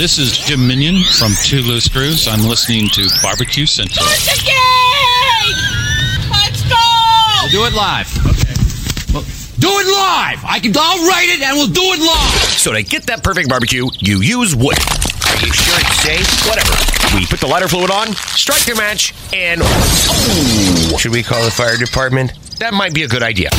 This is Jim Minion from Two Loose Screws. I'm listening to Barbecue Central. Let's go! Do it live. Okay. Well, do it live. I can. I'll write it, and we'll do it live. So to get that perfect barbecue, you use wood. Are you sure it's safe? Whatever. We put the lighter fluid on, strike your match, and oh, should we call the fire department? That might be a good idea.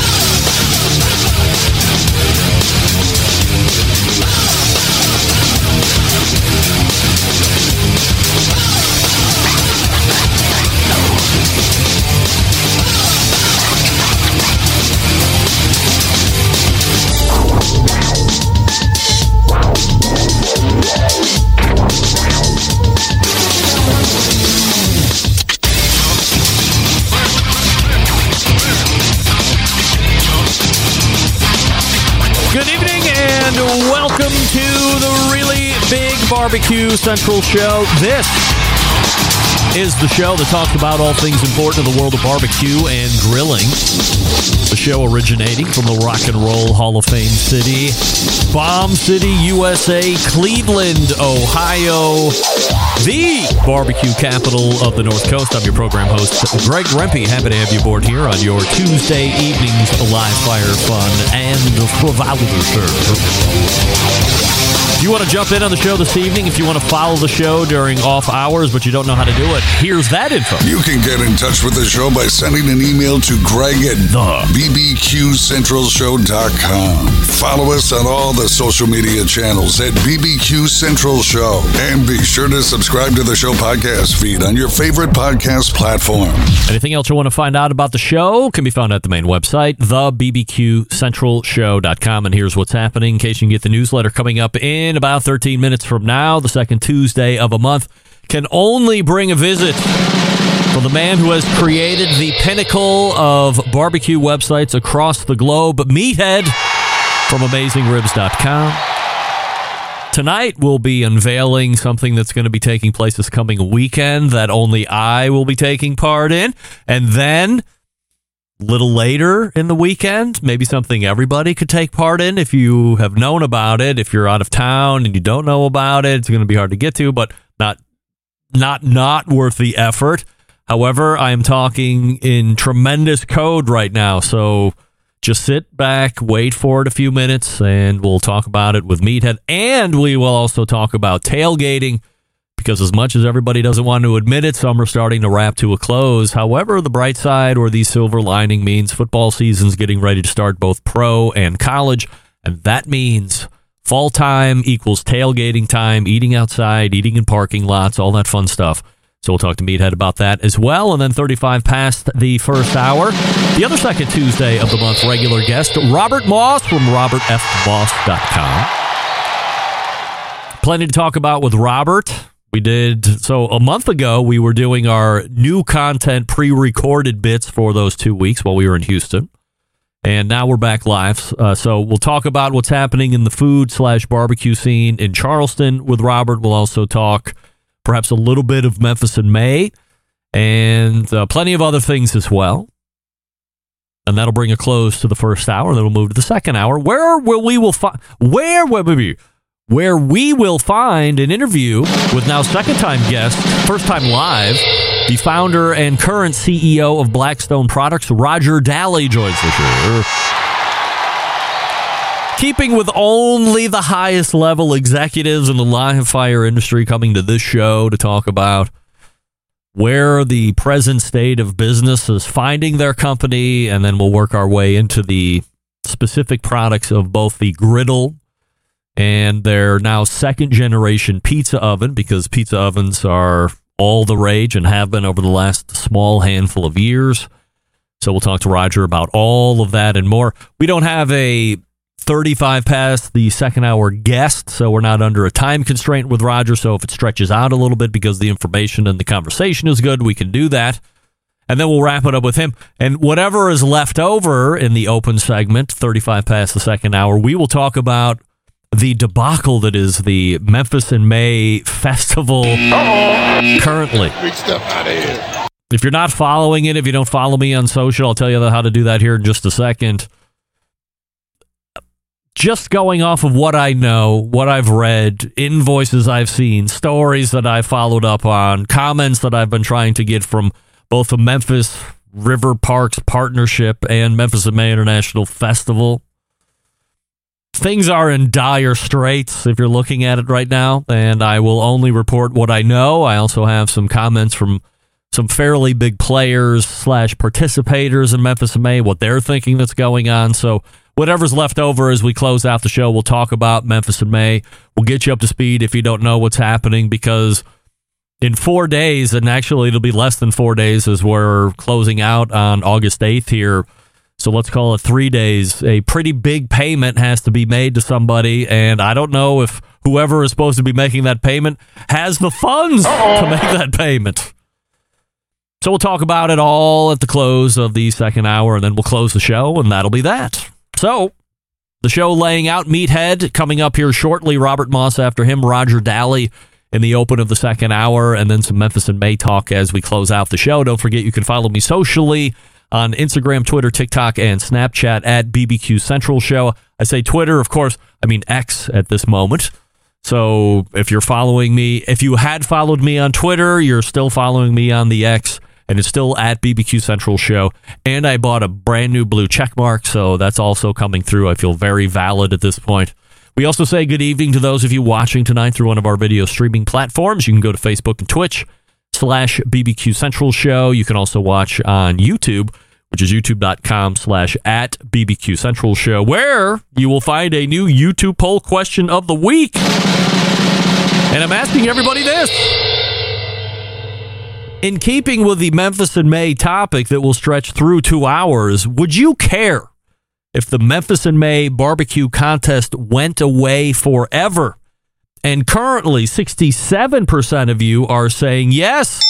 Barbecue central show. This is the show that talks about all things important in the world of barbecue and grilling. The show originating from the Rock and Roll Hall of Fame city, Bomb City, USA, Cleveland, Ohio, the barbecue capital of the North Coast. I'm your program host, Greg Rempe. Happy to have you aboard here on your Tuesday evenings live fire fun and frivolity. If you want to jump in on the show this evening, if you want to follow the show during off hours, but you don't know how to do it, here's that info. You can get in touch with the show by sending an email to Greg at The. bbqcentralshow.com. Follow us on all the social media channels at BBQ Central Show. And be sure to subscribe to the show podcast feed on your favorite podcast platform. Anything else you want to find out about the show can be found at the main website, thebbqcentralshow.com. And here's what's happening in case you can get the newsletter coming up in about 13 minutes from now, the second Tuesday of a month. Can only bring a visit from the man who has created the pinnacle of barbecue websites across the globe, Meathead from AmazingRibs.com. Tonight, we'll be unveiling something that's going to be taking place this coming weekend that only I will be taking part in. And then, little later in the weekend, maybe something everybody could take part in if you have known about it. If you're out of town and you don't know about it, it's going to be hard to get to, but not not not worth the effort. However, I am talking in tremendous code right now, so just sit back, wait for it a few minutes, and we'll talk about it with Meathead. And we will also talk about tailgating because, as much as everybody doesn't want to admit it, some are starting to wrap to a close. However, the bright side or the silver lining means football season's getting ready to start, both pro and college. And that means fall time equals tailgating time, eating outside, eating in parking lots, all that fun stuff. So we'll talk to Meathead about that as well. And then 35 past the first hour. The other second Tuesday of the month, regular guest, Robert Moss from robertfmoss.com. Plenty to talk about with Robert. We did, so a month ago, we were doing our new content pre recorded bits for those two weeks while we were in Houston. And now we're back live. Uh, so we'll talk about what's happening in the food slash barbecue scene in Charleston with Robert. We'll also talk perhaps a little bit of Memphis in May and uh, plenty of other things as well. And that'll bring a close to the first hour. And then we'll move to the second hour, where will we will find where will we where we will find an interview with now second time guest, first time live, the founder and current CEO of Blackstone Products, Roger Dahle joins the show. Keeping with only the highest level executives in the live fire industry coming to this show to talk about where the present state of business is finding their company, and then we'll work our way into the specific products of both the griddle and their now second generation pizza oven because pizza ovens are all the rage and have been over the last small handful of years. So we'll talk to Roger about all of that and more. We don't have a 35 past the second hour guest, so we're not under a time constraint with Roger. So if it stretches out a little bit because the information and the conversation is good, we can do that. And then we'll wrap it up with him. And whatever is left over in the open segment, 35 past the second hour, we will talk about the debacle that is the Memphis in May festival currently. Big stuff out of here. If you're not following it, if you don't follow me on social, I'll tell you how to do that here in just a second. just going off of what I know, what I've read, invoices I've seen, stories that I've followed up on, comments that I've been trying to get from both the Memphis River Parks Partnership and Memphis in May International Festival. Things are in dire straits if you're looking at it right now, and I will only report what I know. I also have some comments from some fairly big players slash participators in Memphis in May, what they're thinking that's going on. So whatever's left over as we close out the show, we'll talk about Memphis in May. We'll get you up to speed if you don't know what's happening because in four days, and actually it'll be less than four days as we're closing out on August 8th here. So let's call it three days. A pretty big payment has to be made to somebody, and I don't know if whoever is supposed to be making that payment has the funds to make that payment. So we'll talk about it all at the close of the second hour, and then we'll close the show, and that'll be that. So the show laying out Meathead coming up here shortly. Robert Moss after him, Roger Dahle in the open of the second hour, and then some Memphis and May talk as we close out the show. Don't forget you can follow me socially on Instagram, Twitter, TikTok, and Snapchat at BBQ Central Show. I say Twitter, of course, I mean X at this moment. So if you're following me, if you had followed me on Twitter, you're still following me on the X, and it's still at BBQ Central Show. And I bought a brand new blue check mark, so that's also coming through. I feel very valid at this point. We also say good evening to those of you watching tonight through one of our video streaming platforms. You can go to Facebook and Twitch slash BBQ Central Show. You can also watch on YouTube, which is youtube.com slash at BBQ Central Show, where you will find a new YouTube poll question of the week. And I'm asking everybody this. In keeping with the Memphis in May topic that will stretch through two hours, would you care if the Memphis in May barbecue contest went away forever? And currently, 67% of you are saying yes,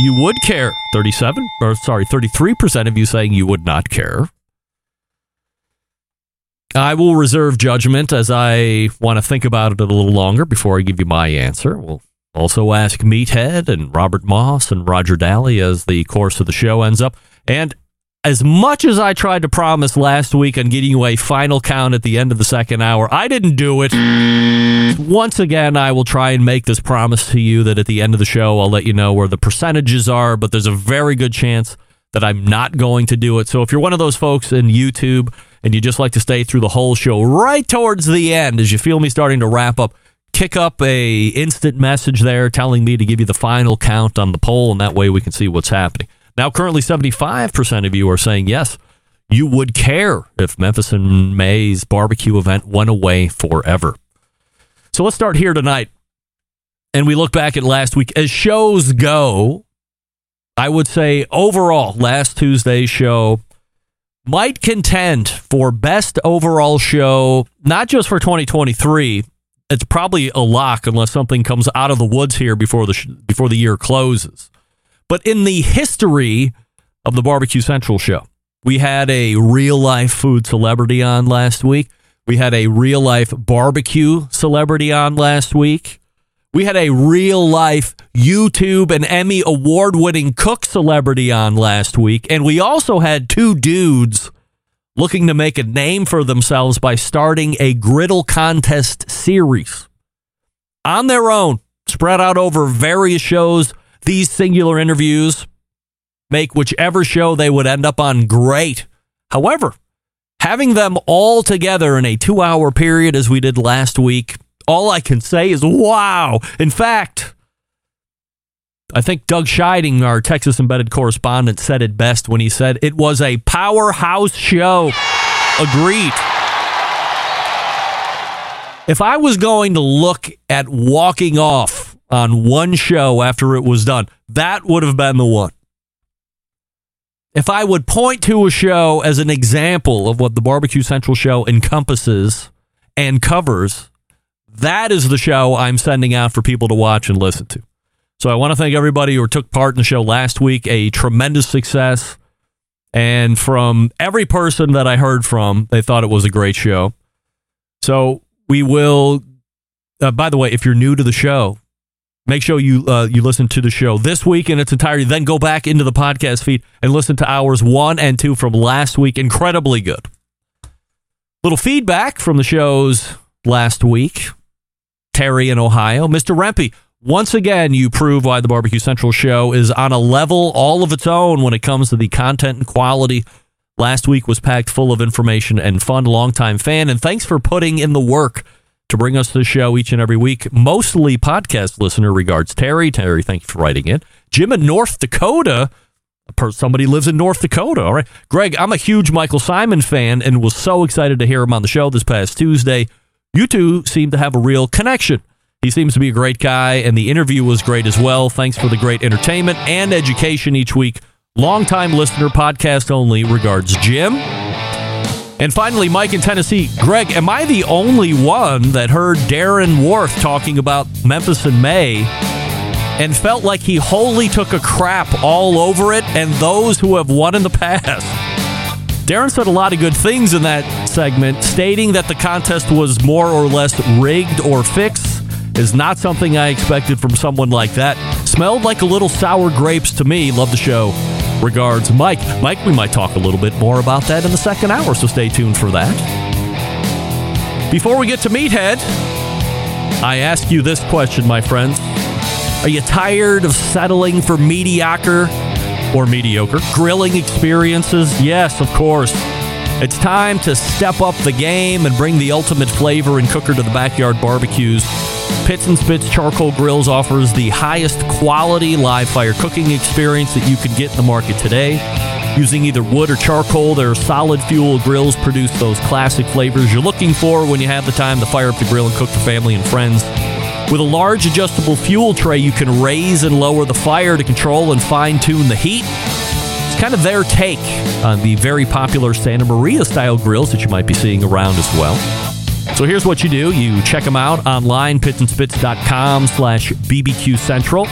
you would care. 37, or sorry, 33% of you saying you would not care. I will reserve judgment as I want to think about it a little longer before I give you my answer. We'll also ask Meathead and Robert Moss and Roger Dahle as the course of the show ends up. And as much as I tried to promise last week on getting you a final count at the end of the second hour, I didn't do it. Once again, I will try and make this promise to you that at the end of the show, I'll let you know where the percentages are, but there's a very good chance that I'm not going to do it. So if you're one of those folks in YouTube and you just like to stay through the whole show right towards the end as you feel me starting to wrap up, kick up a instant message there telling me to give you the final count on the poll and that way we can see what's happening. Now, currently, 75% of you are saying yes, you would care if Memphis and May's barbecue event went away forever. So let's start here tonight. And we look back at last week. As shows go, I would say overall, last Tuesday's show might contend for best overall show, not just for 2023. It's probably a lock unless something comes out of the woods here before the sh- before the year closes. But in the history of the Barbecue Central show, we had a real life food celebrity on last week. We had a real life barbecue celebrity on last week. We had a real life YouTube and Emmy award winning cook celebrity on last week. And we also had two dudes looking to make a name for themselves by starting a griddle contest series on their own, spread out over various shows these singular interviews make whichever show they would end up on great. However, having them all together in a two hour period as we did last week, all I can say is wow. In fact, I think Doug Scheiding, our Texas embedded correspondent, said it best when he said it was a powerhouse show. Agreed. If I was going to look at walking off on one show after it was done, that would have been the one. If I would point to a show as an example of what the Barbecue Central show encompasses and covers, that is the show I'm sending out for people to watch and listen to. So I want to thank everybody who took part in the show last week. A tremendous success. And from every person that I heard from, they thought it was a great show. So we will. Uh, by the way, if you're new to the show, make sure you uh, you listen to the show this week in its entirety. Then go back into the podcast feed and listen to hours one and two from last week. Incredibly good. Little feedback from the shows last week. Terry in Ohio. Mr. Rempe, once again, you prove why the Barbecue Central show is on a level all of its own when it comes to the content and quality. Last week was packed full of information and fun. Longtime fan, and thanks for putting in the work to bring us the show each and every week. Mostly podcast listener. Regards, Terry. Terry, thank you for writing it. Jim in North Dakota. Somebody lives in North Dakota. All right. Greg, I'm a huge Michael Symon fan and was so excited to hear him on the show this past Tuesday. You two seem to have a real connection. He seems to be a great guy, and the interview was great as well. Thanks for the great entertainment and education each week. Longtime listener, podcast only. Regards, Jim. And finally, Mike in Tennessee. Greg, am I the only one that heard Darren Warth talking about Memphis in May and felt like he wholly took a crap all over it and those who have won in the past? Darren said a lot of good things in that segment, stating that the contest was more or less rigged or fixed is not something I expected from someone like that. Smelled like a little sour grapes to me. Love the show. Regards, Mike. Mike, we might talk a little bit more about that in the second hour, so stay tuned for that. Before we get to Meathead, I ask you this question, my friends. Are you tired of settling for mediocre or mediocre grilling experiences? Yes, of course. It's time to step up the game and bring the ultimate flavor and cooker to the backyard barbecues. Pitts and Spitts Charcoal Grills offers the highest quality live fire cooking experience that you could get in the market today. Using either wood or charcoal, their solid fuel grills produce those classic flavors you're looking for when you have the time to fire up the grill and cook for family and friends. With a large adjustable fuel tray, you can raise and lower the fire to control and fine tune the heat. It's kind of their take on the very popular Santa Maria style grills that you might be seeing around as well. So here's what you do. You check them out online, pittsandspitts.com slash BBQ Central.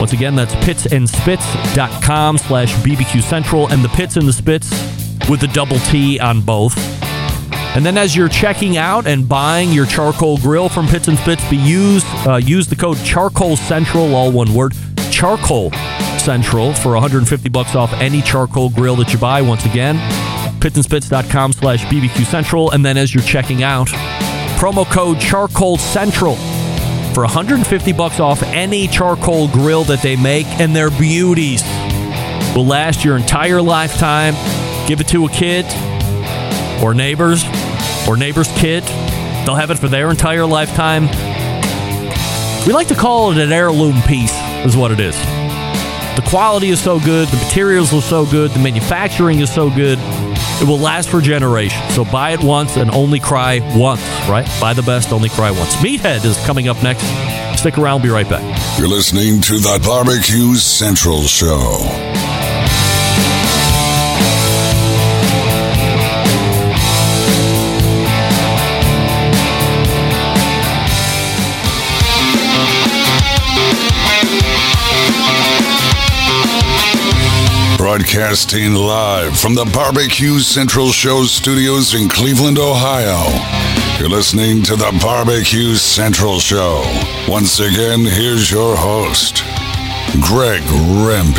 Once again, that's pittsandspitts.com slash BBQ Central and the Pitts and the Spitts with the double T on both. And then as you're checking out and buying your charcoal grill from Pitts and Spitts, be used, uh, use the code Charcoal Central, all one word, Charcoal Central for 150 bucks off any charcoal grill that you buy. Once again, pittsandspitts.com slash BBQ Central. And then as you're checking out, promo code Charcoal Central for 150 bucks off any charcoal grill that they make, and their beauties will last your entire lifetime. Give it to a kid or neighbors or neighbor's kid. They'll have it for their entire lifetime. We like to call it an heirloom piece, is what it is. The quality is so good, the materials are so good, the manufacturing is so good. It will last for generations. So buy it once and only cry once, right? Buy the best, only cry once. Meathead is coming up next. Stick around, be right back. You're listening to the Barbecue Central Show. Broadcasting live from the Barbecue Central Show studios in Cleveland, Ohio. You're listening to the Barbecue Central Show. Once again, here's your host, Greg Rempe.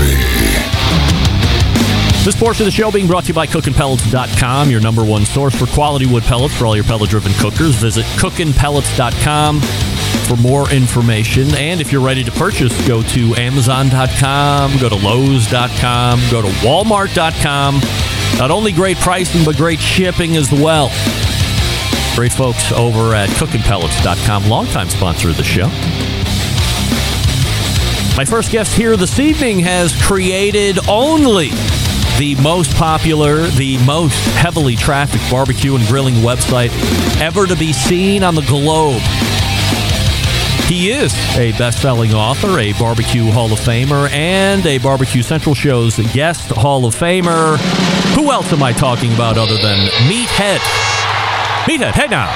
This portion of the show being brought to you by cookinpellets.com, your number one source for quality wood pellets for all your pellet driven cookers. Visit cookinpellets.com for more information. And if you're ready to purchase, go to Amazon.com, go to Lowe's.com, go to Walmart.com. Not only great pricing, but great shipping as well. Great folks over at cookinpellets.com, longtime sponsor of the show. My first guest here this evening has created only the most popular, the most heavily trafficked barbecue and grilling website ever to be seen on the globe. He is a best selling author, a Barbecue Hall of Famer, and a Barbecue Central Show's guest Hall of Famer. Who else am I talking about other than Meathead? Meathead, hey now.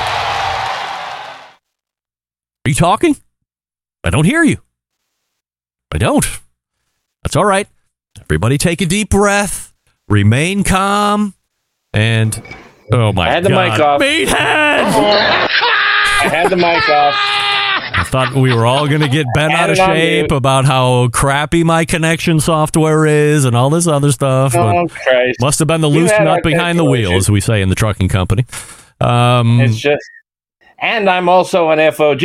Are you talking? I don't hear you. I don't. That's all right. Everybody take a deep breath, remain calm, and oh my god. I had the mic off. Meathead! Oh. I had the mic off. I thought we were all going to get bent out of Had it on shape about how crappy my connection software is and all this other stuff. Oh but Christ! must have been the We've loose nut behind the wheel, as we say in the trucking company. Um, It's just, and I'm also an FOG,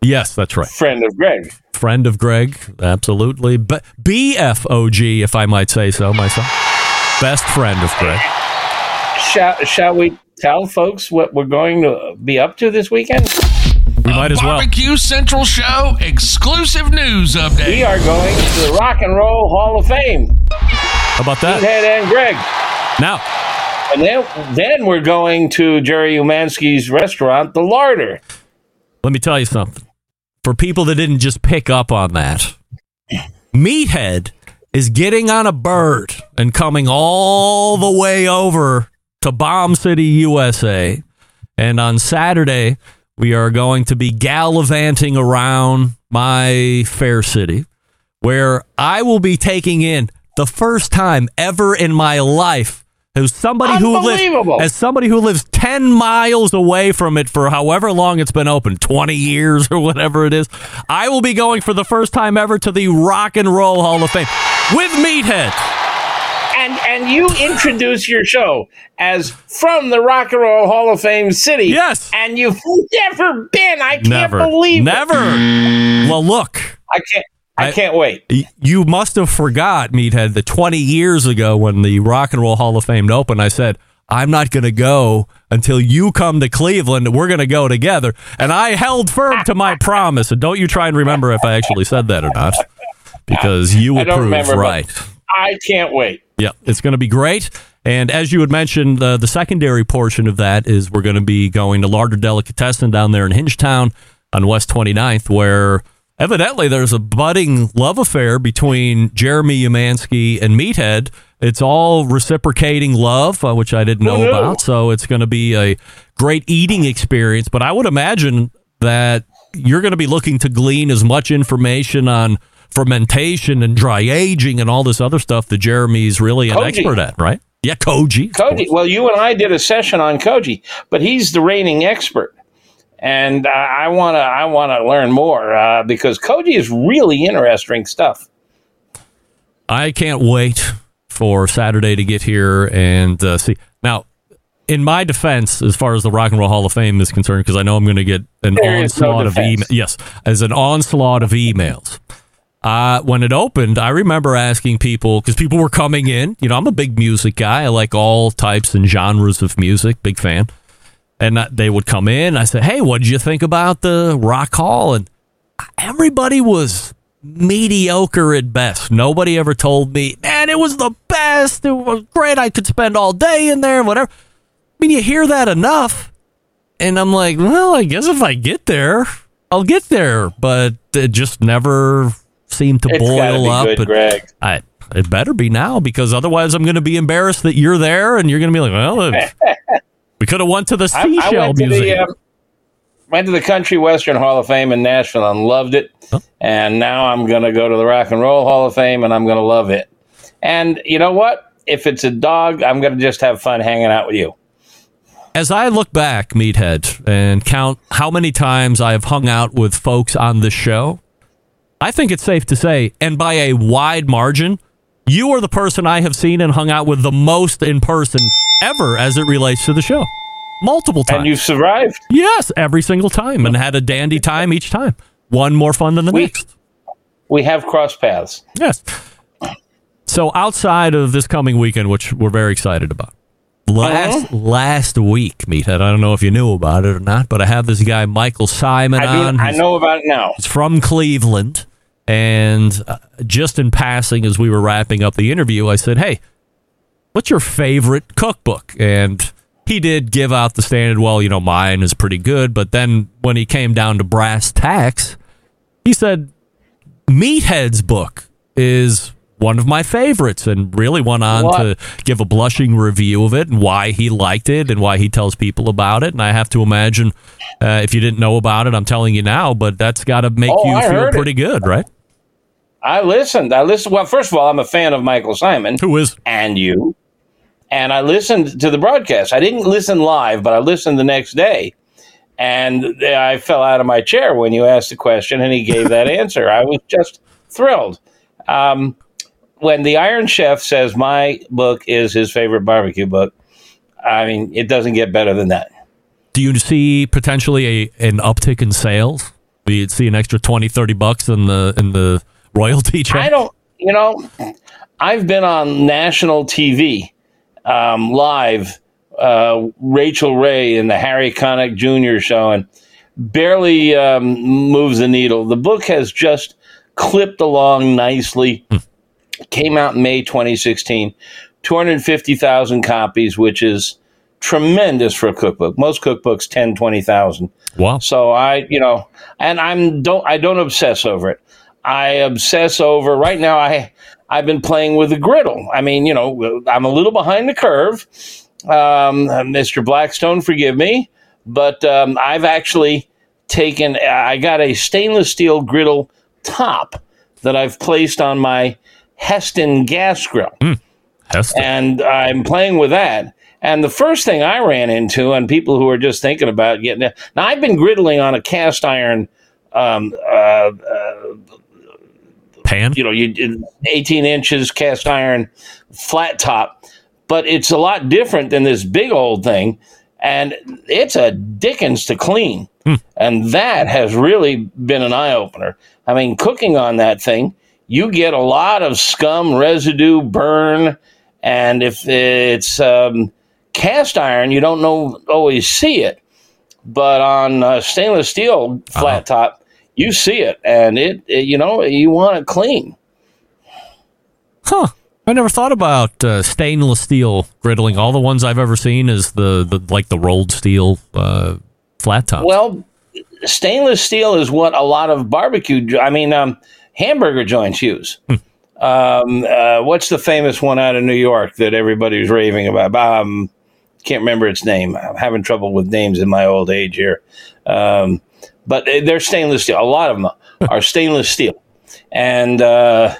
yes, that's right. friend of Greg. Friend of Greg, absolutely. But BFOG, if I might say so myself. Best friend of Greg. Shall, shall we tell folks what we're going to be up to this weekend? We might as well. Barbecue Central Show exclusive news update. We are going to the Rock and Roll Hall of Fame. How about that? Ted and Greg. Now, And then, then we're going to Jerry Umansky's restaurant, The Larder. let me tell you something. For people that didn't just pick up on that, Meathead is getting on a bird and coming all the way over to Bomb City, USA. And on Saturday, we are going to be gallivanting around my fair city where I will be taking in the first time ever in my life as somebody who lives as somebody who lives 10 miles away from it for however long it's been open 20 years or whatever it is I will be going for the first time ever to the Rock and Roll Hall of Fame with Meathead And and you introduce your show as from the Rock and Roll Hall of Fame city. Yes. And you've never been. I can't never believe it. never well look I can't I, I- can't wait. You must have forgot, Meathead, that 20 years ago when the Rock and Roll Hall of Fame opened, I said, I'm not going to go until you come to Cleveland. We're going to go together. And I held firm to my promise. And don't you try and remember if I actually said that or not, because you will prove remember, but- right. I can't wait. Yeah, it's going to be great. And as you had mentioned, uh, the secondary portion of that is we're going to be going to Larder Delicatessen down there in Hingetown on West 29th, where evidently there's a budding love affair between Jeremy Umansky and Meathead. It's all reciprocating love, uh, which I didn't know knew? about. So it's going to be a great eating experience. But I would imagine that you're going to be looking to glean as much information on fermentation and dry aging and all this other stuff that Jeremy's really an Koji. expert at, right? Yeah, Koji. Koji. Well, you and I did a session on Koji, but he's the reigning expert, and uh, I want to I want to learn more uh, because Koji is really interesting stuff. I can't wait for Saturday to get here and uh, see. Now, in my defense, as far as the Rock and Roll Hall of Fame is concerned, because I know I'm going to get an There is no onslaught of emails. Yes, as an onslaught of emails. Uh, when it opened, I remember asking people because people were coming in. You know, I'm a big music guy. I like all types and genres of music. Big fan. And they would come in. I said, "Hey, what did you think about the Rock Hall?" And everybody was mediocre at best. Nobody ever told me, "Man, it was the best. It was great. I could spend all day in there, and whatever." I mean, you hear that enough, and I'm like, "Well, I guess if I get there, I'll get there." But it just never seemed to It's boil up. good, Greg. I, it better be now because otherwise, I'm going to be embarrassed that you're there, and you're going to be like, "Well." We could have went to the Seashell I to Museum. the um, went to the Country Western Hall of Fame in Nashville and loved it. And now I'm going to go to the Rock and Roll Hall of Fame and I'm going to love it. And you know what? If it's a dog, I'm going to just have fun hanging out with you. As I look back, Meathead, and count how many times I have hung out with folks on this show, I think it's safe to say, and by a wide margin, you are the person I have seen and hung out with the most in person ever as it relates to the show. Multiple times. And you've survived. yes, every single time, and had a dandy time each time. One more fun than the We- next. We have crossed paths. Yes. So outside of this coming weekend, which we're very excited about, last Uh-huh. last week, Meathead. I don't know if you knew about it or not, but I have this guy Michael Symon I on. do. I know about it now. He's from Cleveland, and uh, just in passing, as we were wrapping up the interview, I said, "Hey, what's your favorite cookbook?" And he did give out the standard. Well, you know, mine is pretty good, but then when he came down to brass tacks, he said, Meathead's book is one of my favorites and really went on What? to give a blushing review of it and why he liked it and why he tells people about it. And I have to imagine uh, if you didn't know about it, I'm telling you now, but that's got to make Oh, you I feel heard it. pretty good, right? I listened. I listened. Well, first of all, I'm a fan of Michael Symon Who is? and you. And I listened to the broadcast. I didn't listen live, but I listened the next day. And I fell out of my chair when you asked the question and he gave that answer. I was just thrilled. Um, when the Iron Chef says my book is his favorite barbecue book, I mean, it doesn't get better than that. Do you see potentially a an uptick in sales? Do you see an extra 20, 30 bucks in the in the royalty check? I don't, you know, I've been on national TV um, live, uh, Rachael Ray in the Harry Connick Jr. show, and barely um, moves the needle. The book has just clipped along nicely. Came out in May 2016, 250,000 copies, which is tremendous for a cookbook. Most cookbooks 10, 20,000. Wow. So I, you know, and I'm don't I don't obsess over it. I obsess over right now. I I've been playing with the griddle. I mean, you know, I'm a little behind the curve. Um, Mr. Blackstone, forgive me, but um, I've actually taken. I got a stainless steel griddle top that I've placed on my Hestan gas grill Hestan. and I'm playing with that. And the first thing I ran into, and people who are just thinking about getting it. Now, I've been griddling on a cast iron, um, uh, Pan. you know, you 18 inches cast iron flat top, but it's a lot different than this big old thing. And it's a dickens to clean. And that has really been an eye opener. I mean, cooking on that thing, you get a lot of scum, residue, burn. And if it's um, cast iron, you don't know always see it. But on uh, stainless steel flat top, you see it, and it, it you know you want it clean. Huh. I never thought about uh, stainless steel griddling. All the ones I've ever seen is the, the like the rolled steel uh, flat top. Well, stainless steel is what a lot of barbecue, I mean, um, hamburger joints use. um, uh, what's the famous one out of New York that everybody's raving about? Um, can't remember its name. I'm having trouble with names in my old age here. Um, but they- they're stainless steel. A lot of them are stainless steel, and uh,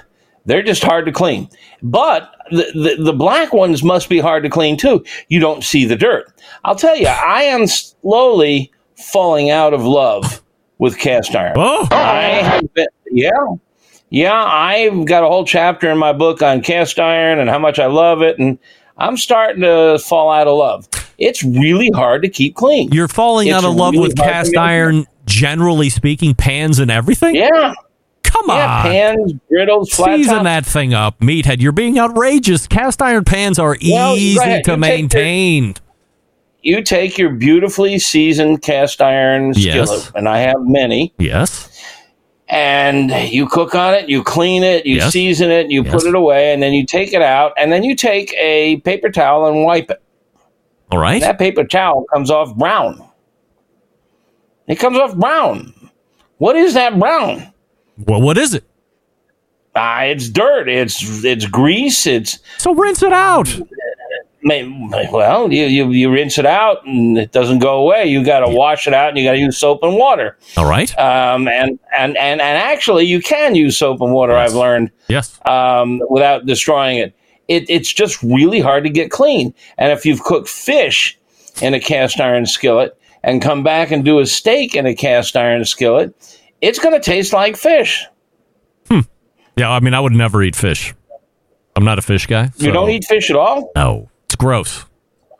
they're just hard to clean. But the, the the black ones must be hard to clean too. You don't see the dirt. I'll tell you, I am slowly falling out of love with cast iron. oh, I have been, yeah, yeah. I've got a whole chapter in my book on cast iron and how much I love it, and I'm starting to fall out of love. It's really hard to keep clean. you're falling It's out of love really with cast iron, generally speaking, pans and everything. yeah, Come on. yeah. on. Pans, griddles, flat Season that thing up, meathead. You're being outrageous. Cast iron pans are Well, easy to You take your- maintain. You take your beautifully seasoned cast iron Yes. skillet, and I have many, Yes. And you cook on it, you clean it, you Yes. season it, you Yes. put it away, and then you take it out, and then you take a paper towel and wipe it. All right. that paper towel comes off brown. It comes off brown. What is that brown? well, what is it? Ah, it's dirt. It's it's grease. It's So rinse it out. Well, you, you you rinse it out and it doesn't go away. You got to wash it out and you got to use soap and water. All right. Um, and and and and actually, you can use soap and water. Yes. I've learned yes. um, without destroying it. it. It's just really hard to get clean. And if you've cooked fish in a cast iron skillet and come back and do a steak in a cast iron skillet, it's going to taste like fish. Hmm. Yeah, I mean, I would never eat fish. I'm not a fish guy. You don't eat fish at all? No, it's gross.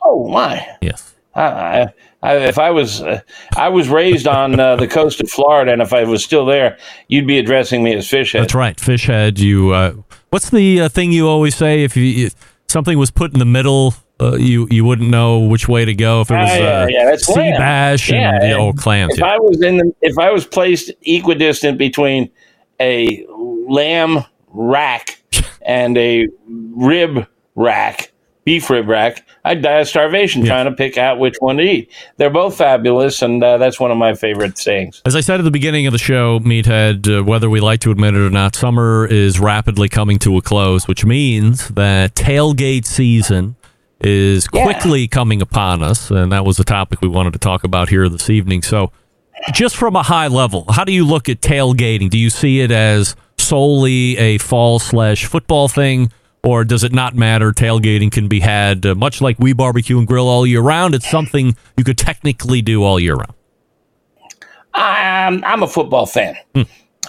Oh my! Yes. I, I, if I was, uh, I was raised on uh, the coast of Florida, and if I was still there, you'd be addressing me as fish head. That's right. Fish head. You. Uh, what's the uh, thing you always say? If you if something was put in the middle, uh, you you wouldn't know which way to go. If it was Ah, yeah, uh, yeah, that's sea clam. bash and the old clams. If Yeah. I was in the, if I was placed equidistant between a lamb rack and a rib rack, beef rib rack, I'd die of starvation trying to pick out which one to eat. They're both fabulous, and uh, that's one of my favorite sayings. As I said at the beginning of the show, Meathead, uh, whether we like to admit it or not, summer is rapidly coming to a close, which means that tailgate season is Yeah. quickly coming upon us. And that was a topic we wanted to talk about here this evening. So, just from a high level, how do you look at tailgating? Do you see it as solely a fall slash football thing? Or does it not matter? Tailgating can be had uh, much like we barbecue and grill all year round. It's something you could technically do all year round. I'm, I'm a football fan.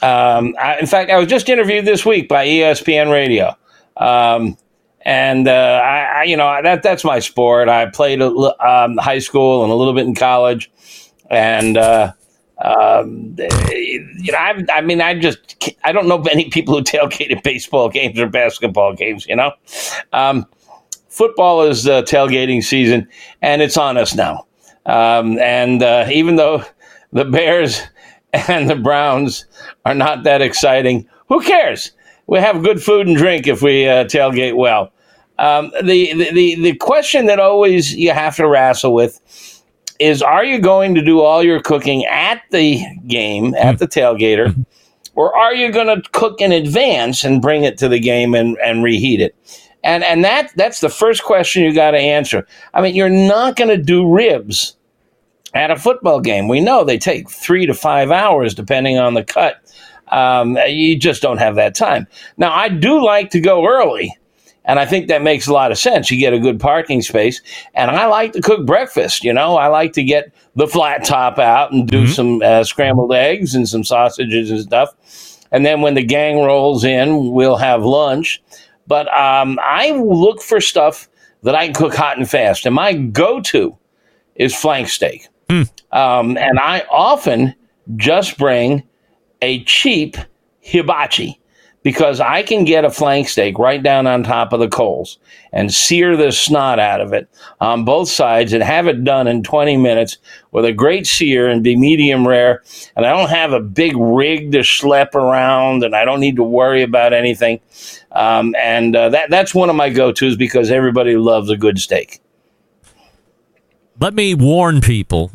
Um, I, in fact, I was just interviewed this week by ESPN Radio. Um, and uh, I, I, you know, that that's my sport. I played a, um, high school and a little bit in college, and uh, um, you know, I, I mean, I just I don't know many people who tailgate at baseball games or basketball games. You know, um, football is uh, tailgating season, and it's on us now. Um, and uh, even though the Bears and the Browns are not that exciting, who cares? We have good food and drink if we uh, tailgate well. Um, the, the the question that always you have to wrestle with is: Are you going to do all your cooking at the game at the tailgater, or are you going to cook in advance and bring it to the game and, and reheat it? And and that that's the first question you got to answer. I mean, you're not going to do ribs at a football game. We know they take three to five hours depending on the cut. Um, you just don't have that time. Now, I do like to go early. And I think that makes a lot of sense. You get a good parking space. And I like to cook breakfast. You know, I like to get the flat top out and do some uh, scrambled eggs and some sausages and stuff. And then when the gang rolls in, we'll have lunch. But um, I look for stuff that I can cook hot and fast. And my go to is flank steak. Um, and I often just bring a cheap hibachi because I can get a flank steak right down on top of the coals and sear the snot out of it on both sides and have it done in 20 minutes with a great sear and be medium rare. And I don't have a big rig to schlep around and I don't need to worry about anything. Um, and uh, that, that's one of my go tos because everybody loves a good steak. Let me warn people,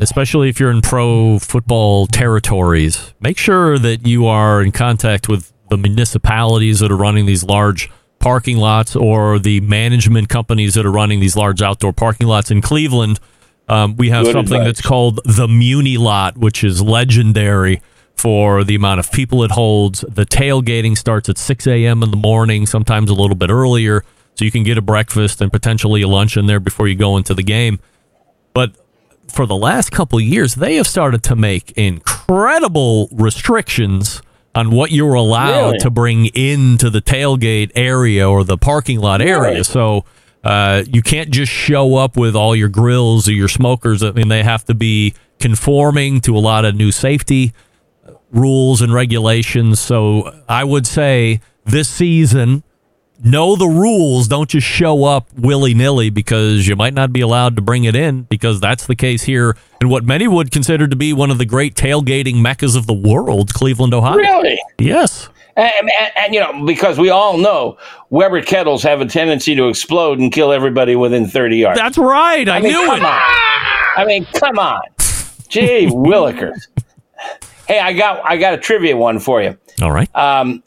especially if you're in pro football territories, make sure that you are in contact with the municipalities that are running these large parking lots or the management companies that are running these large outdoor parking lots in Cleveland. Um, we have Good something advice. that's called the Muni Lot, which is legendary for the amount of people it holds. The tailgating starts at 6 a.m. in the morning, sometimes a little bit earlier, so you can get a breakfast and potentially a lunch in there before you go into the game. But for the last couple of years, they have started to make incredible restrictions on what you're allowed Really? to bring into the tailgate area or the parking lot area. So uh, you can't just show up with all your grills or your smokers. I mean, they have to be conforming to a lot of new safety rules and regulations. So I would say this season, know the rules. Don't just show up willy nilly because you might not be allowed to bring it in because that's the case here in what many would consider to be one of the great tailgating meccas of the world, Cleveland, Ohio. Really? Yes. And, and, and, you know, because we all know Weber kettles have a tendency to explode and kill everybody within 30 yards. That's right. I, I mean, knew come it. on. I mean, come on. Gee, Willikers. Hey, I got I got a trivia one for you. All right. Um,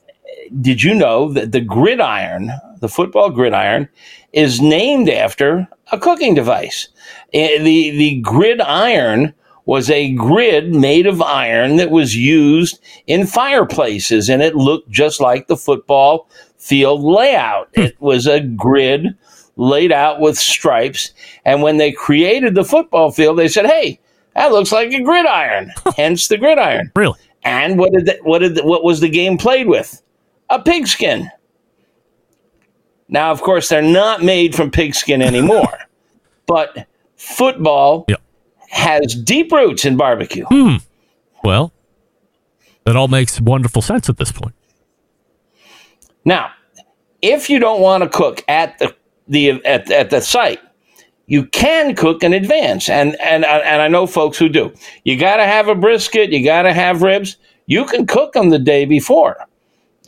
did you know that the gridiron, the football gridiron, is named after a cooking device? Eh, The the gridiron was a grid made of iron that was used in fireplaces, and it looked just like the football field layout. it was a grid laid out with stripes, and when they created the football field, they said, "Hey." That looks like a gridiron, hence the gridiron. Really? And what did the, what did the, what was the game played with? A pigskin. Now, of course, they're not made from pigskin anymore, but football Yep. has deep roots in barbecue. Hmm. Well, that all makes wonderful sense at this point. Now, if you don't want to cook at the the at, at the site, you can cook in advance, and and and I know folks who do. You got to have a brisket, you got to have ribs. You can cook them the day before,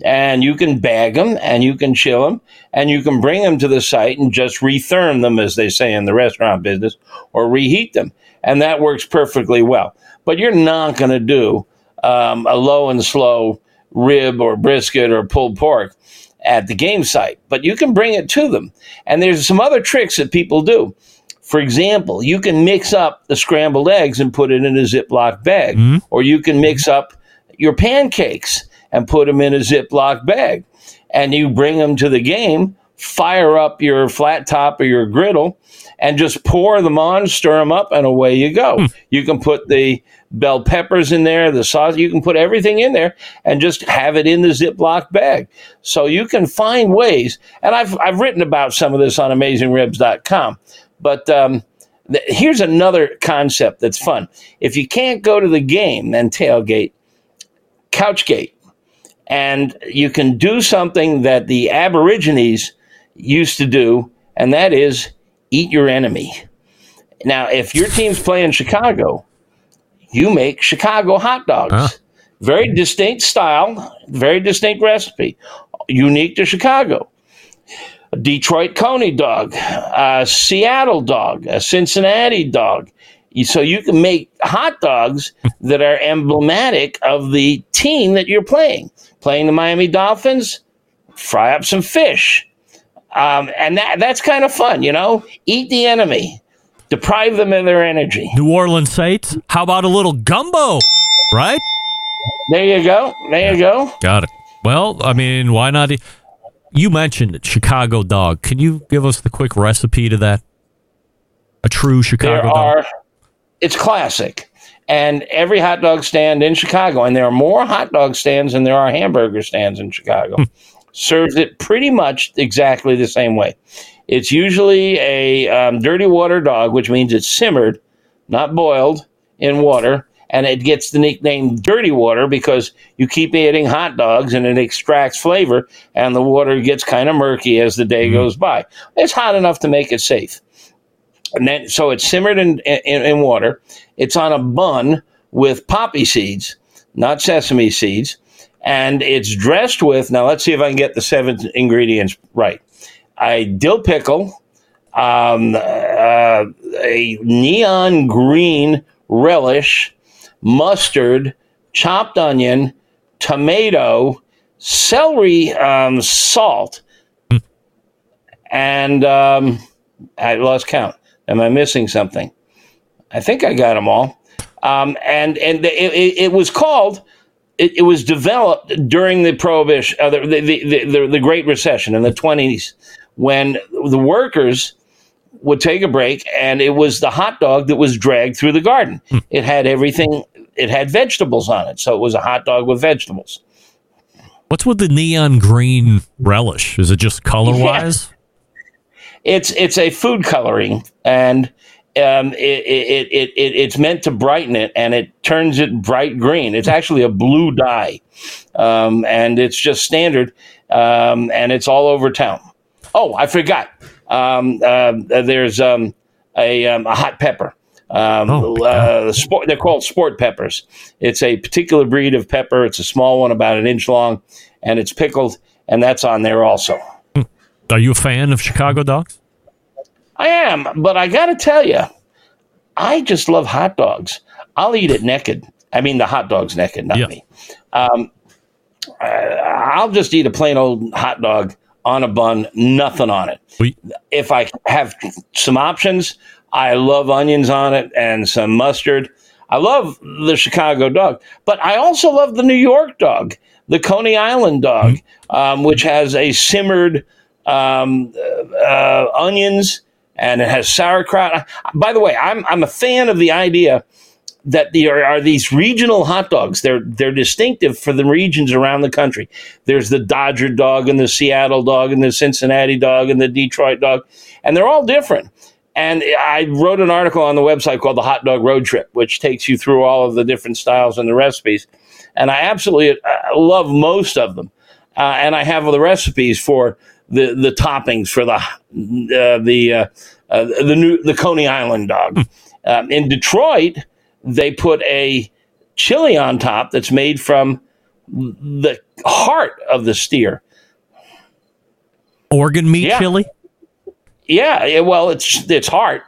and you can bag them, and you can chill them, and you can bring them to the site and just retherm them, as they say in the restaurant business, or reheat them, and that works perfectly well. But you're not going to do um, a low and slow rib or brisket or pulled pork at the game site, but you can bring it to them. And there's some other tricks that people do. For example, you can mix up the scrambled eggs and put it in a Ziploc bag, or you can mix up your pancakes and put them in a Ziploc bag, and you bring them to the game fire up your flat top or your griddle and just pour them on, stir them up, and away you go. You can put the bell peppers in there, the sauce, you can put everything in there and just have it in the Ziploc bag. So you can find ways, and I've, I've written about some of this on AmazingRibs.com, but um, th- here's another concept that's fun. If you can't go to the game and tailgate, Couchgate. And you can do something that the Aborigines used to do, and that is eat your enemy. Now, if your team's playing Chicago, you make Chicago hot dogs. Huh. Very distinct style, very distinct recipe, unique to Chicago. A Detroit Coney dog, a Seattle dog, a Cincinnati dog. So you can make hot dogs that are emblematic of the team that you're playing. Playing the Miami Dolphins, fry up some fish. Um, and that, that's kind of fun, you know? Eat the enemy, deprive them of their energy. New Orleans Saints. How about a little gumbo? Right? There you go. There you go. Got it. Well, I mean, why not? e- You mentioned Chicago dog. Can you give us the quick recipe to that? A true Chicago there dog. it's classic and every hot dog stand in chicago and there are more hot dog stands than there are hamburger stands in chicago serves it pretty much exactly the same way. It's usually a um, dirty water dog which means it's simmered not boiled in water and it gets the nickname dirty water because you keep eating hot dogs and it extracts flavor and the water gets kind of murky as the day goes by. It's hot enough to make it safe and then so it's simmered in, in, in water. It's on a bun with poppy seeds, not sesame seeds, and it's dressed with. Now let's see if I can get the seven ingredients right. A dill pickle, um, uh, a neon green relish, mustard, chopped onion, tomato, celery, um, salt, and um, I lost count. Am I missing something? I think I got them all. Um, and and the, it, it was called. It, it was developed during the prohibition, uh, the, the, the, the the Great Recession in the twenties, when the workers would take a break, and it was the hot dog that was dragged through the garden. It had everything. It had vegetables on it, so it was a hot dog with vegetables. What's with the neon green relish? Is it just color wise? It's it's a food coloring and um, it, it, it, it, it's meant to brighten it and it turns it bright green. It's actually a blue dye. Um, and it's just standard. Um, and it's all over town. Oh, I forgot. Um, uh, there's um, a, um, a hot pepper. Um, Oh, uh, sport, they're called sport peppers. It's a particular breed of pepper. It's a small one, about an inch long, and it's pickled, and that's on there also. Are you a fan of Chicago dogs? I am, but I got to tell you, I just love hot dogs. I'll eat it naked. I mean, the hot dog's naked, not Yeah. me. Um, I'll just eat a plain old hot dog on a bun, nothing on it. If I have some options, I love onions on it and some mustard. I love the Chicago dog, but I also love the New York dog, the Coney Island dog, um, which has a simmered um, uh, onions and it has sauerkraut. By the way, I'm I'm a fan of the idea that there are these regional hot dogs. They're they're distinctive for the regions around the country. There's the Dodger dog and the Seattle dog and the Cincinnati dog and the Detroit dog, and they're all different. And I wrote an article on the website called the Hot Dog Road Trip, which takes you through all of the different styles and the recipes. And I absolutely uh, love most of them. Uh, and I have the recipes for the the toppings for the uh, the uh, uh, the new the Coney Island dog. um, in Detroit, they put a chili on top that's made from the heart of the steer. organ meat Yeah. chili? Yeah, yeah, well, it's it's heart.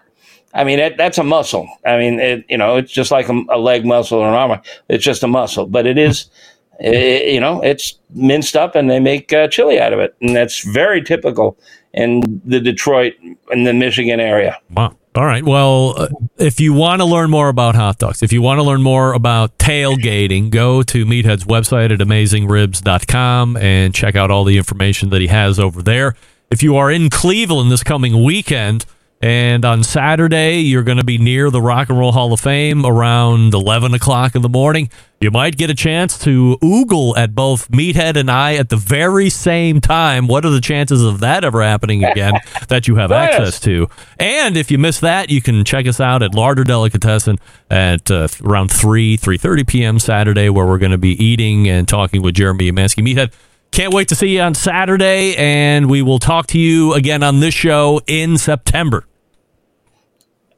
I mean, it, that's a muscle. I mean, it, you know, it's just like a, a leg muscle or an arm. It's just a muscle, but it is, eh, you know, it's minced up and they make uh, chili out of it, and that's very typical in the Detroit and the Michigan area. Wow. All right. Well, uh, if you want to learn more about hot dogs, if you want to learn more about tailgating, go to Meathead's website at amazingribs.com and check out all the information that he has over there. if you are in Cleveland this coming weekend, and on Saturday you're going to be near the Rock and Roll Hall of Fame around 11 o'clock in the morning, you might get a chance to oogle at both Meathead and I at the very same time. What are the chances of that ever happening again that you have Yes. access to? And if you miss that, you can check us out at Larder Delicatessen at uh, around 3, 3.30 p.m. Saturday, where we're going to be eating and talking with Jeremy Umansky. Meathead, can't wait to see you on Saturday, and we will talk to you again on this show in September.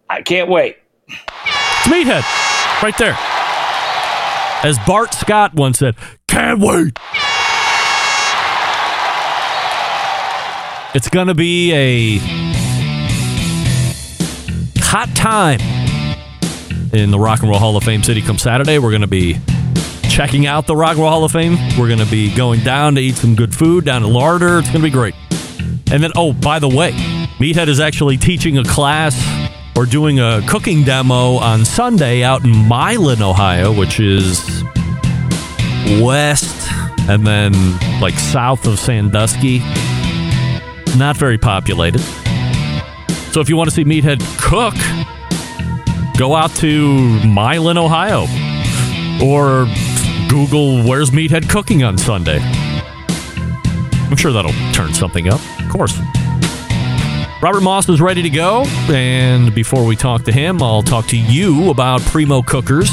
I can't wait. It's Meathead, right there. As Bart Scott once said, can't wait. It's going to be a hot time in the Rock and Roll Hall of Fame city come Saturday. We're going to be checking out the Rock and Roll Hall of Fame. We're going to be going down to eat some good food down at Larder. It's going to be great. And then, oh, by the way, Meathead is actually teaching a class or doing a cooking demo on Sunday out in Milan, Ohio, which is west and then like south of Sandusky. Not very populated. So if you want to see Meathead cook, go out to Milan, Ohio. Or Google where's Meathead cooking on Sunday. I'm sure that'll turn something up. Of course. Robert Moss is ready to go. And before we talk to him, I'll talk to you about Primo Cookers.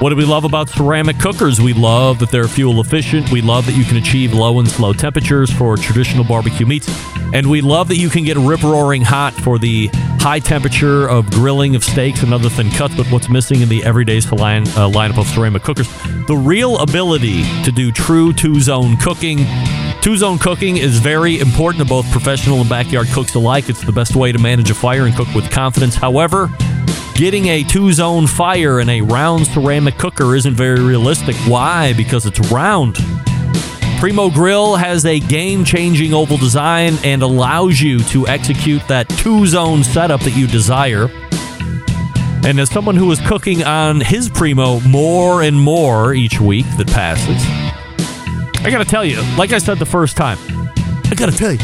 What do we love about ceramic cookers? We love that they're fuel efficient. We love that you can achieve low and slow temperatures for traditional barbecue meats. And we love that you can get rip roaring hot for the high temperature of grilling of steaks and other thin cuts. But what's missing in the everyday line, uh, lineup of ceramic cookers? The real ability to do true two zone cooking. Two zone cooking is very important to both professional and backyard cooks alike. It's the best way to manage a fire and cook with confidence. However, Getting a two zone fire in a round ceramic cooker isn't very realistic. Why? Because it's round. Primo Grill has a game changing oval design and allows you to execute that two zone setup that you desire. And as someone who is cooking on his Primo more and more each week that passes, I gotta tell you, like I said the first time, I gotta tell you,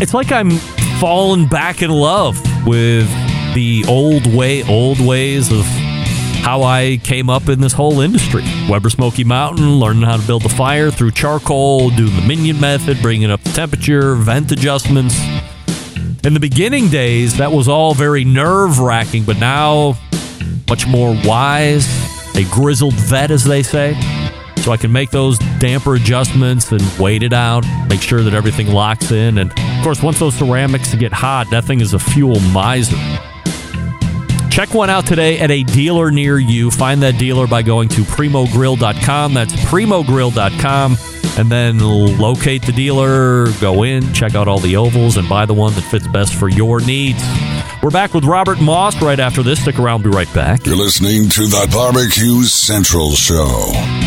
it's like I'm falling back in love with the old way, old ways of how I came up in this whole industry. Weber Smoky Mountain, learning how to build the fire through charcoal, doing the minion method, bringing up the temperature, vent adjustments. In the beginning days, that was all very nerve wracking, but now much more wise, a grizzled vet, as they say. So I can make those damper adjustments and wait it out, make sure that everything locks in. And of course, once those ceramics get hot, that thing is a fuel miser. Check one out today at a dealer near you. Find that dealer by going to primogrill.com. That's primogrill.com. And then locate the dealer, go in, check out all the ovals, and buy the one that fits best for your needs. We're back with Robert Moss right after this. Stick around, we'll be right back. You're listening to the Barbecue Central Show.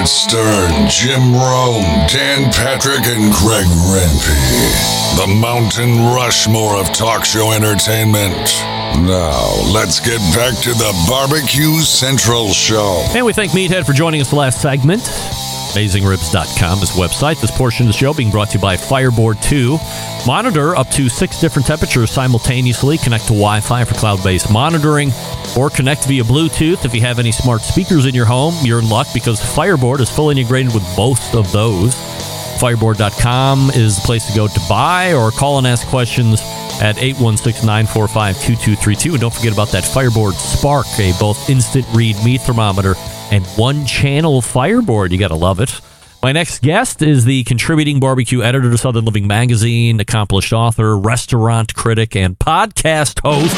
Howard Stern, Jim Rome, Dan Patrick, and Greg Rempe. The Mountain Rushmore of talk show entertainment. Now, let's get back to the Barbecue Central Show. And we thank Meathead for joining us the last segment. AmazingRibs.com is website. This portion of the show being brought to you by Fireboard 2. Monitor up to six different temperatures simultaneously. Connect to Wi Fi for cloud based monitoring or connect via Bluetooth. If you have any smart speakers in your home, you're in luck because Fireboard is fully integrated with both of those. Fireboard.com is the place to go to buy or call and ask questions at 816 945 2232. And don't forget about that Fireboard Spark, a both instant read meat thermometer and one channel Fireboard. You got to love it. My next guest is the contributing barbecue editor to Southern Living Magazine, accomplished author, restaurant critic, and podcast host.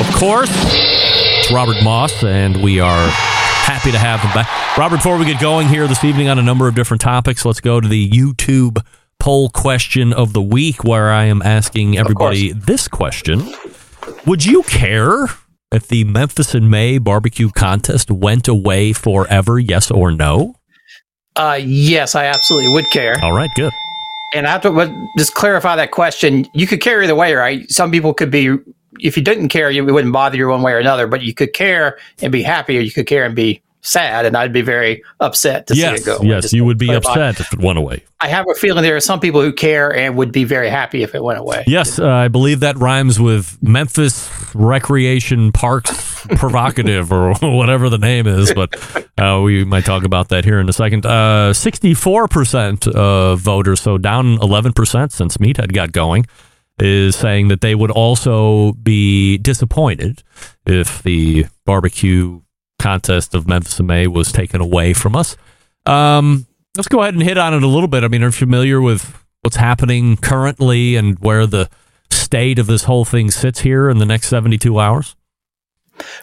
Of course, it's Robert Moss, and we are happy to have him back. Robert, before we get going here this evening on a number of different topics, let's go to the YouTube poll question of the week where I am asking everybody this question Would you care if the Memphis in May barbecue contest went away forever, yes or no? Uh, yes, I absolutely would care. All right, good. And I have to just clarify that question. You could care either way, right? Some people could be, if you didn't care, you, it wouldn't bother you one way or another, but you could care and be happy, or you could care and be sad, and I'd be very upset to yes, see it go. yes, you would be upset if it went away. I have a feeling there are some people who care and would be very happy if it went away. Yes, uh, I believe that rhymes with Memphis Recreation Parks Provocative or whatever the name is, but uh, we might talk about that here in a second. Uh, 64% of voters, so down 11% since Meathead got going, is saying that they would also be disappointed if the barbecue contest of Memphis in May was taken away from us. Um, let's go ahead and hit on it a little bit. I mean, are you familiar with what's happening currently and where the state of this whole thing sits here in the next 72 hours?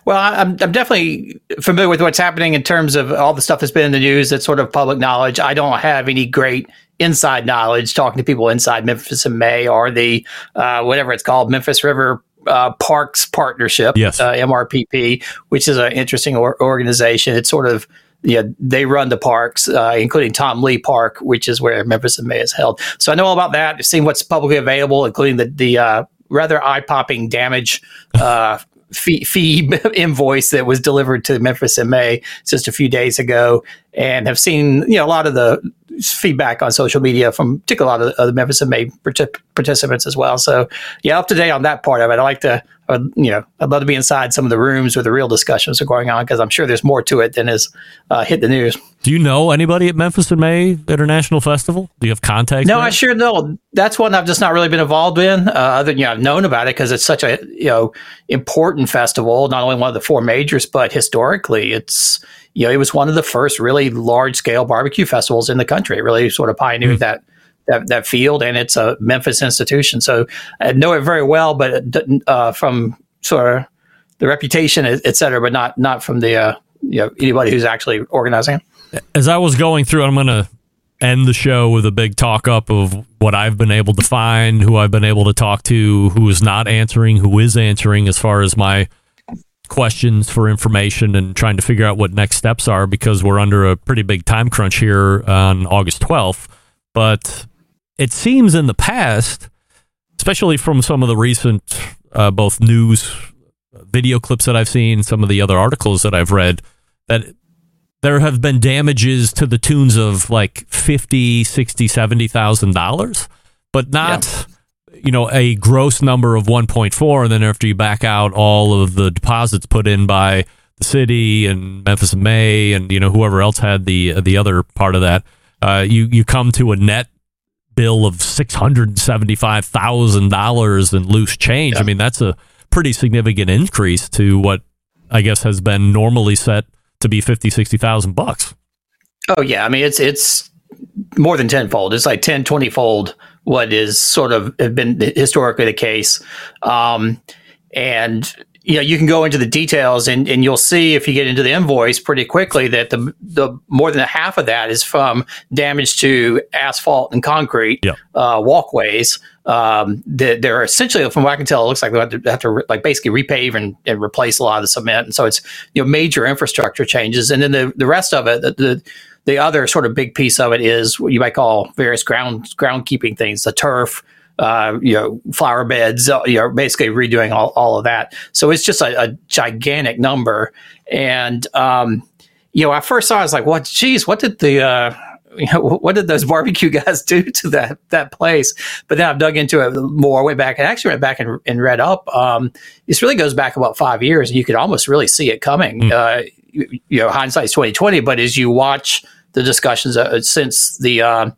Well, I'm, I'm definitely familiar with what's happening in terms of all the stuff that's been in the news that's sort of public knowledge. I don't have any great inside knowledge talking to people inside Memphis in May or the uh, whatever it's called, Memphis River uh, Parks Partnership, Yes. uh, MRPP, which is an interesting or- organization. It's sort of yeah, they run the parks, uh, including Tom Lee Park, which is where Memphis in May is held. So I know all about that. I've seen what's publicly available, including the the uh, rather eye popping damage uh, fee, fee invoice that was delivered to Memphis in May just a few days ago, and have seen you know a lot of the feedback on social media from particularly a lot of the, of Memphis in May participants as well. So yeah, up to date on that part of it. I like to, you know, I'd love to be inside some of the rooms where the real discussions are going on because I'm sure there's more to it than is uh, hit the news. Do you know anybody at Memphis in May International Festival? Do you have contacts? No, there? I sure know. That's one I've just not really been involved in. Uh, other than you know, I've known about it because it's such a you know important festival. Not only one of the four majors, but historically, it's you know it was one of the first really large scale barbecue festivals in the country. It really sort of pioneered that. That, that field and it's a Memphis institution, so I know it very well, but uh, from sort of the reputation, et et cetera, but not not from the uh, you know anybody who's actually organizing it. as I was going through, I'm going to end the show with a big talk up of what I've been able to find, who I've been able to talk to, who is not answering, who is answering, as far as my questions for information and trying to figure out what next steps are because we're under a pretty big time crunch here on August 12th. But it seems in the past, especially from some of the recent uh, both news video clips that I've seen, some of the other articles that I've read, that there have been damages to the tunes of like 50 60 70000 dollars but not you know a gross number of 1.4 and then after you back out all of the deposits put in by the city and Memphis and May and you know whoever else had the the other part of that uh, you you come to a net bill of six hundred seventy five thousand dollars in loose change. I mean, that's a pretty significant increase to what I guess has been normally set to be fifty, sixty thousand bucks. Oh yeah, I mean it's it's more than tenfold. It's like 10, 20 fold what is sort of been historically the case. Um, and you know, you can go into the details and, and you'll see if you get into the invoice pretty quickly that the the more than half of that is from damage to asphalt and concrete Yeah. uh, walkways. Um, that they're essentially, from what I can tell, it looks like they have to, have to like basically repave and, and replace a lot of the cement, and so it's you know major infrastructure changes, and then the the rest of it, the, the the other sort of big piece of it is what you might call various ground groundkeeping things, the turf, uh, you know, flower beds, uh, you know, basically redoing all, all of that. So it's just a, a gigantic number. And, um, you know, I first saw, it, I was like, what, geez, what did the, uh, you know, what did those barbecue guys do to that that place? But then I've dug into it more. Went back and actually went back and, and read up. Um, this really goes back about five years, and you could almost really see it coming. Uh, you, you know, hindsight's twenty twenty. But as you watch the discussions uh, since the uh,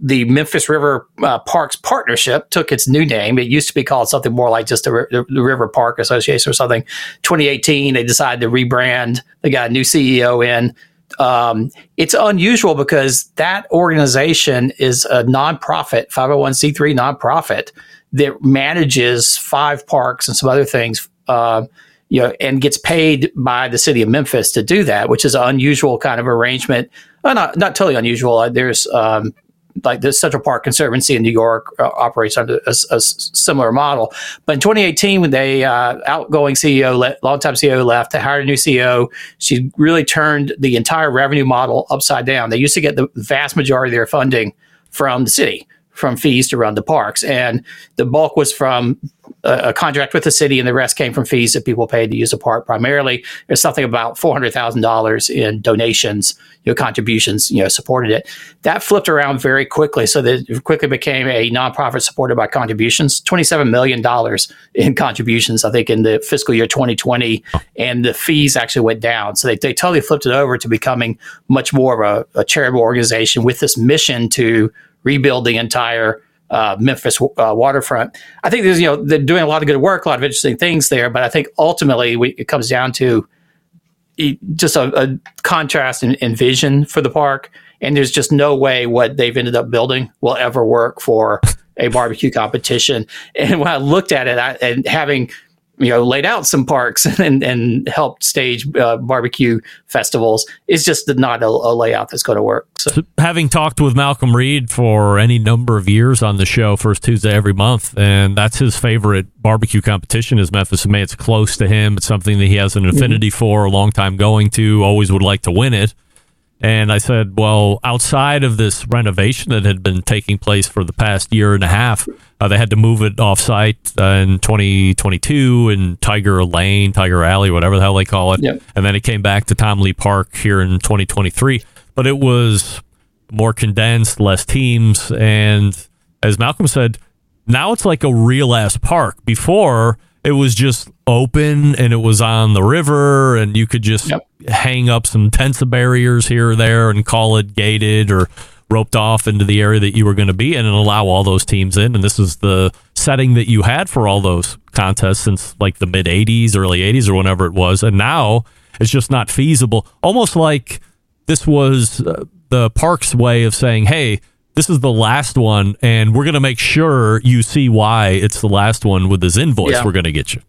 the Memphis River uh, Parks Partnership took its new name. It used to be called something more like just the, the River Park Association or something. 2018, they decided to rebrand. They got a new CEO in. Um, it's unusual because that organization is a nonprofit, 501c3 nonprofit that manages five parks and some other things. Uh, you know, and gets paid by the city of Memphis to do that, which is an unusual kind of arrangement. Uh, not not totally unusual. Uh, there's um, like the Central Park Conservancy in New York uh, operates under a similar model. But in 2018, when they uh, outgoing CEO, le- longtime CEO left, they hired a new CEO. She really turned the entire revenue model upside down. They used to get the vast majority of their funding from the city from fees to run the parks. And the bulk was from a, a, contract with the city, and the rest came from fees that people paid to use the park. Primarily, there's something about four hundred thousand dollars in donations, you know, contributions, you know, supported it. That flipped around very quickly, so that it quickly became a nonprofit supported by contributions. Twenty-seven million dollars in contributions, I think, in the fiscal year 2020, and the fees actually went down. So they, they totally flipped it over to becoming much more of a, a charitable organization with this mission to rebuild the entire uh, Memphis uh, waterfront. I think there's, you know, they're doing a lot of good work, a lot of interesting things there, but I think ultimately we, it comes down to just a, a contrast in, vision for the park. And there's just no way what they've ended up building will ever work for a barbecue competition. And when I looked at it, I, and having you know laid out some parks and and helped stage uh, barbecue festivals is just not a, a layout that's going to work. So. so. having talked with Malcolm Reed for any number of years on the show, first Tuesday every month, and that's his favorite barbecue competition is Memphis May. It's close to him. It's something that he has an affinity mm-hmm. for, a long time going to. Always would like to win it. And I said, well, outside of this renovation that had been taking place for the past year and a half, uh, they had to move it off site uh, in 2022 in Tiger Lane, Tiger Alley, whatever the hell they call it. Yep. And then it came back to Tom Lee Park here in 2023. But it was more condensed, less teams. And as Malcolm said, now it's like a real ass park. Before, it was just open and it was on the river and you could just yep. hang up some tents barriers here or there and call it gated or roped off into the area that you were going to be in and allow all those teams in. And this is the setting that you had for all those contests since like the mid 80s early 80s or whenever it was. And now it's just not feasible. Almost like this was uh, the park's way of saying hey this is the last one, and we're going to make sure you see why it's the last one with this invoice yeah. we're going to get you.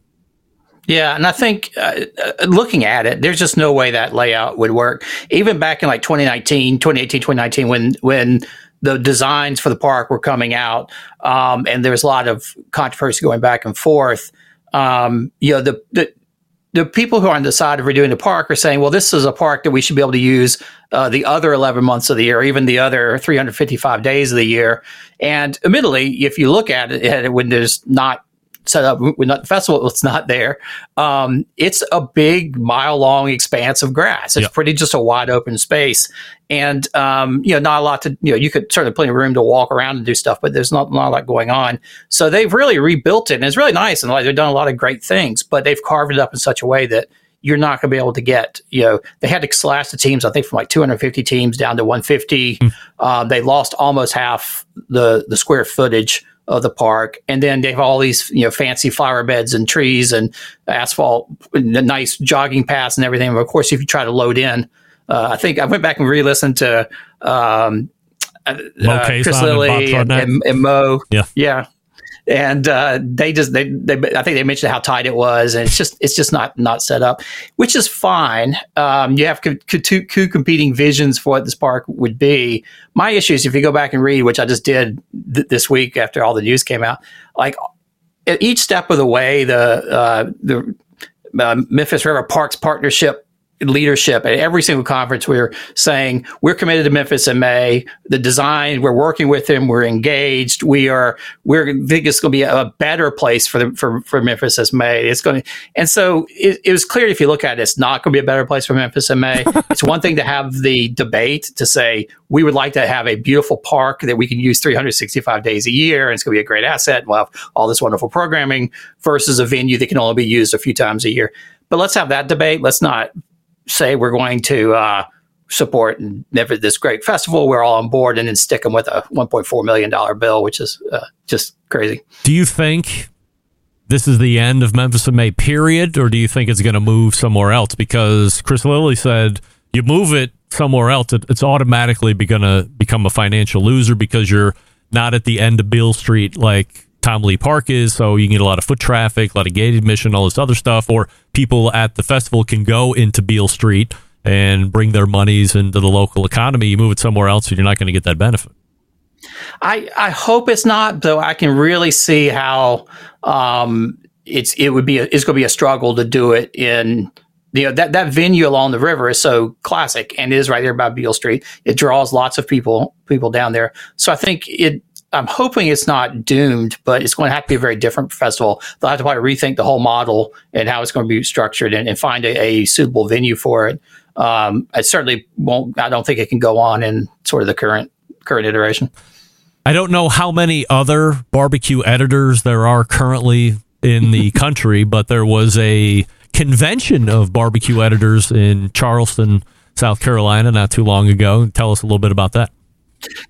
Yeah, and I think uh, uh, looking at it, there's just no way that layout would work. Even back in like 2019, 2018, 2019, when when the designs for the park were coming out, um, and there was a lot of controversy going back and forth. Um, you know, the, the the people who are on the side of redoing the park are saying, well, this is a park that we should be able to use uh, the other 11 months of the year, even the other 355 days of the year. And admittedly, if you look at it when there's not set up when the festival it's not there um, it's a big mile long expanse of grass it's yep. pretty just a wide open space and um, you know not a lot to you know you could certainly plenty of room to walk around and do stuff but there's not, not a lot going on so they've really rebuilt it and it's really nice and like they've done a lot of great things but they've carved it up in such a way that you're not going to be able to get, you know, they had to slash the teams, I think, from like 250 teams down to 150. Mm. Uh, they lost almost half the, the square footage of the park. And then they have all these, you know, fancy flower beds and trees and asphalt, nice jogging paths and everything. But of course, if you try to load in, uh, I think I went back and re-listened to um, uh, Chris Lilly and, and, and, Mo. Yeah, yeah and uh, they just they, they I think they mentioned how tight it was, and it's just it's just not not set up, which is fine. Um, you have co- co- two, competing visions for what this park would be. My issue is if you go back and read, which I just did th- this week after all the news came out, like at each step of the way, the uh, the uh, Memphis River Parks Partnership leadership at every single conference. We're saying we're committed to Memphis in May. The design, we're working with them. We're engaged. We are. We're think it's going to be a better place for the for, for Memphis as May. It's going to, and so it, it was clear if you look at it, it's not going to be a better place for Memphis in May. it's one thing to have the debate to say we would like to have a beautiful park that we can use 365 days a year, and it's going to be a great asset. We'll have all this wonderful programming versus a venue that can only be used a few times a year. But let's have that debate. Let's not say we're going to uh, support never this great festival. We're all on board, and then stick them with a 1.4 million dollar bill, which is uh, just crazy. Do you think this is the end of Memphis in May? Period, or do you think it's going to move somewhere else? Because Chris Lilly said you move it somewhere else, it, it's automatically going to become a financial loser because you're not at the end of Beale Street like Tom Lee Park is, so you can get a lot of foot traffic, a lot of gate admission, all this other stuff, or people at the festival can go into Beale Street and bring their monies into the local economy. You move it somewhere else, and you're not going to get that benefit. I I hope it's not, though. I can really see how um, it's it would be a, it's going to be a struggle to do it in you know that that venue along the river is so classic and is right there by Beale Street. It draws lots of people people down there. So I think it. I'm hoping it's not doomed, but it's going to have to be a very different festival. They'll have to probably rethink the whole model and how it's going to be structured and, and find a, a, suitable venue for it. Um, I certainly won't. I don't think it can go on in sort of the current current iteration. I don't know how many other barbecue editors there are currently in the country, but there was a convention of barbecue editors in Charleston, South Carolina, not too long ago. Tell us a little bit about that.